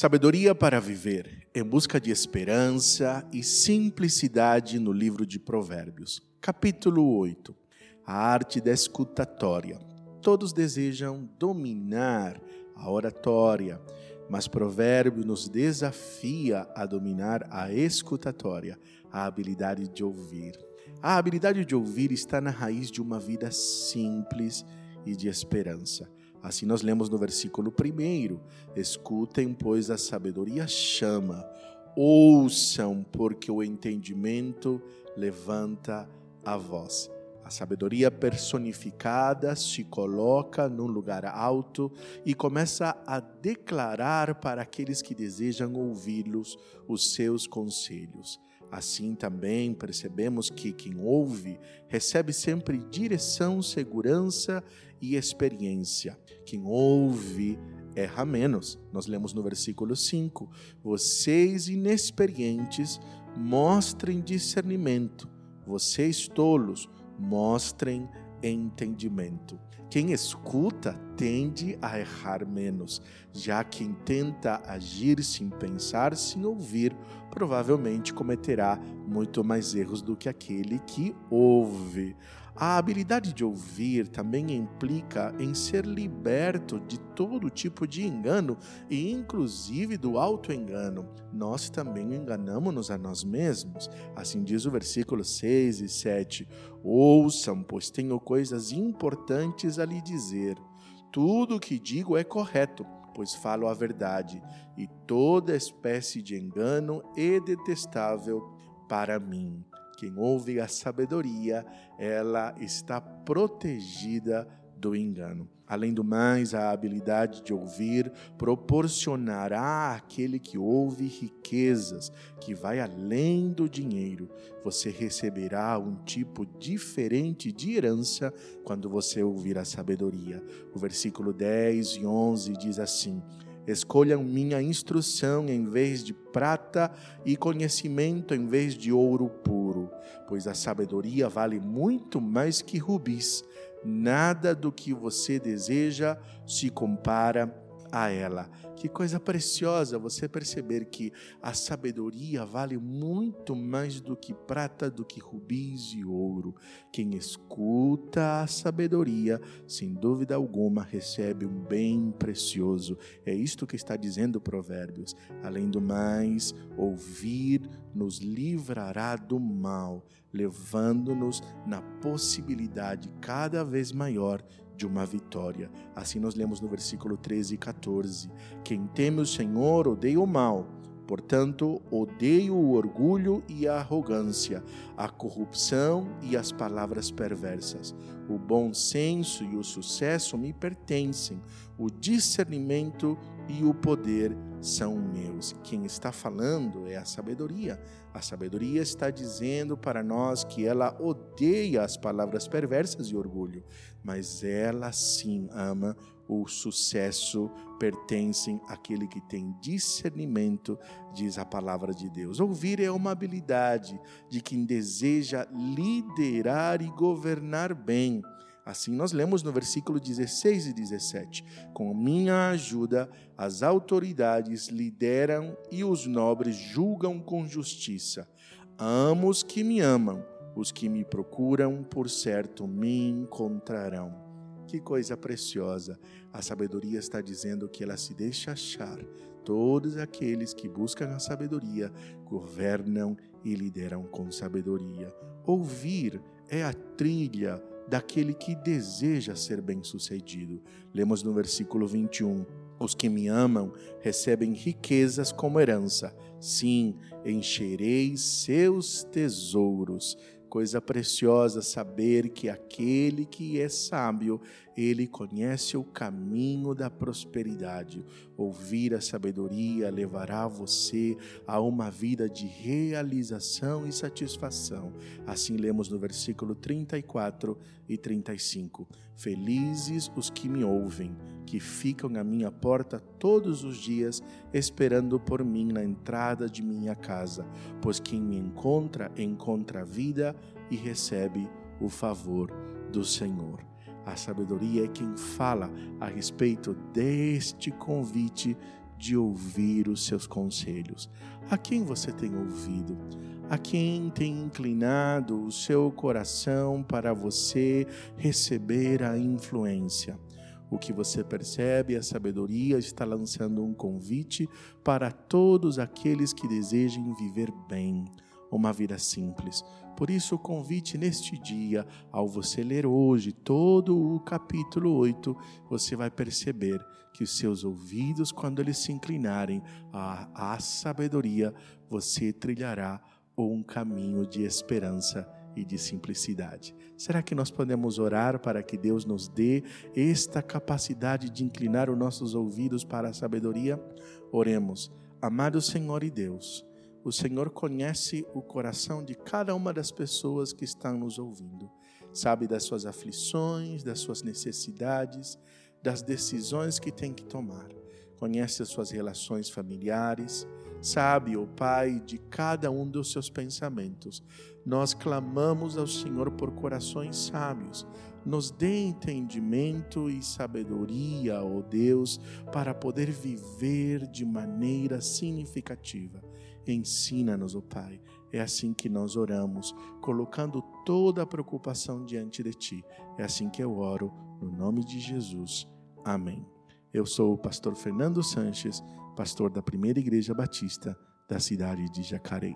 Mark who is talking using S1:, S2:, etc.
S1: Sabedoria para viver, em busca de esperança e simplicidade no livro de Provérbios. Capítulo 8. A arte da escutatória. Todos desejam dominar a oratória, mas Provérbio nos desafia a dominar a escutatória, a habilidade de ouvir. A habilidade de ouvir está na raiz de uma vida simples e de esperança. Assim nós lemos no versículo 1: Escutem, pois a sabedoria chama, ouçam, porque o entendimento levanta a voz. A sabedoria personificada se coloca num lugar alto e começa a declarar para aqueles que desejam ouvi-los os seus conselhos. Assim também percebemos que quem ouve recebe sempre direção, segurança e experiência. Quem ouve erra menos. Nós lemos no versículo 5: Vocês inexperientes mostrem discernimento, vocês tolos mostrem entendimento. Quem escuta tende a errar menos, já quem tenta agir sem pensar, sem ouvir, provavelmente cometerá muito mais erros do que aquele que ouve. A habilidade de ouvir também implica em ser liberto de todo tipo de engano e inclusive do auto-engano. Nós também enganamos-nos a nós mesmos. Assim diz o versículo 6 e 7. Ouçam, pois tenho coisas importantes a lhe dizer. Tudo o que digo é correto, pois falo a verdade, e toda espécie de engano é detestável para mim. Quem ouve a sabedoria, ela está protegida do engano. Além do mais, a habilidade de ouvir proporcionará àquele que ouve riquezas, que vai além do dinheiro. Você receberá um tipo diferente de herança quando você ouvir a sabedoria. O versículo 10 e 11 diz assim: Escolham minha instrução em vez de prata e conhecimento em vez de ouro puro, pois a sabedoria vale muito mais que rubis. Nada do que você deseja se compara a ela. Que coisa preciosa você perceber que a sabedoria vale muito mais do que prata, do que rubis e ouro. Quem escuta a sabedoria, sem dúvida alguma, recebe um bem precioso. É isto que está dizendo Provérbios. Além do mais, ouvir nos livrará do mal, levando-nos na possibilidade cada vez maior de uma vitória. Assim nós lemos no versículo 13 e 14: Quem teme o Senhor odeia o mal. Portanto, odeio o orgulho e a arrogância, a corrupção e as palavras perversas. O bom senso e o sucesso me pertencem, o discernimento e o poder são meus. Quem está falando é a sabedoria. A sabedoria está dizendo para nós que ela odeia as palavras perversas e orgulho, mas ela sim ama o sucesso pertencem àquele que tem discernimento, diz a palavra de Deus. Ouvir é uma habilidade de quem deseja liderar e governar bem. Assim nós lemos no versículo 16 e 17: Com minha ajuda, as autoridades lideram e os nobres julgam com justiça. Amo os que me amam, os que me procuram, por certo, me encontrarão. Que coisa preciosa! A sabedoria está dizendo que ela se deixa achar. Todos aqueles que buscam a sabedoria governam e lideram com sabedoria. Ouvir é a trilha daquele que deseja ser bem-sucedido. Lemos no versículo 21. Os que me amam recebem riquezas como herança. Sim, encherei seus tesouros. Coisa preciosa saber que aquele que é sábio, ele conhece o caminho da prosperidade. Ouvir a sabedoria levará você a uma vida de realização e satisfação. Assim lemos no versículo 34 e 35. Felizes os que me ouvem, que ficam à minha porta todos os dias, esperando por mim na entrada de minha casa, pois quem me encontra, encontra a vida e recebe o favor do Senhor. A sabedoria é quem fala a respeito deste convite de ouvir os seus conselhos. A quem você tem ouvido? A quem tem inclinado o seu coração para você receber a influência? O que você percebe, a sabedoria está lançando um convite para todos aqueles que desejem viver bem, uma vida simples. Por isso, o convite neste dia, ao você ler hoje todo o capítulo 8, você vai perceber que os seus ouvidos, quando eles se inclinarem à, à sabedoria, você trilhará um caminho de esperança e de simplicidade. Será que nós podemos orar para que Deus nos dê esta capacidade de inclinar os nossos ouvidos para a sabedoria? Oremos. Amado Senhor e Deus, o Senhor conhece o coração de cada uma das pessoas que estão nos ouvindo. Sabe das suas aflições, das suas necessidades, das decisões que tem que tomar. Conhece as suas relações familiares, sabe, ó oh Pai, de cada um dos seus pensamentos. Nós clamamos ao Senhor por corações sábios. Nos dê entendimento e sabedoria, ó oh Deus, para poder viver de maneira significativa. Ensina-nos, ó oh Pai. É assim que nós oramos, colocando toda a preocupação diante de Ti. É assim que eu oro, no nome de Jesus. Amém. Eu sou o pastor Fernando Sanches pastor da Primeira Igreja Batista da cidade de Jacareí.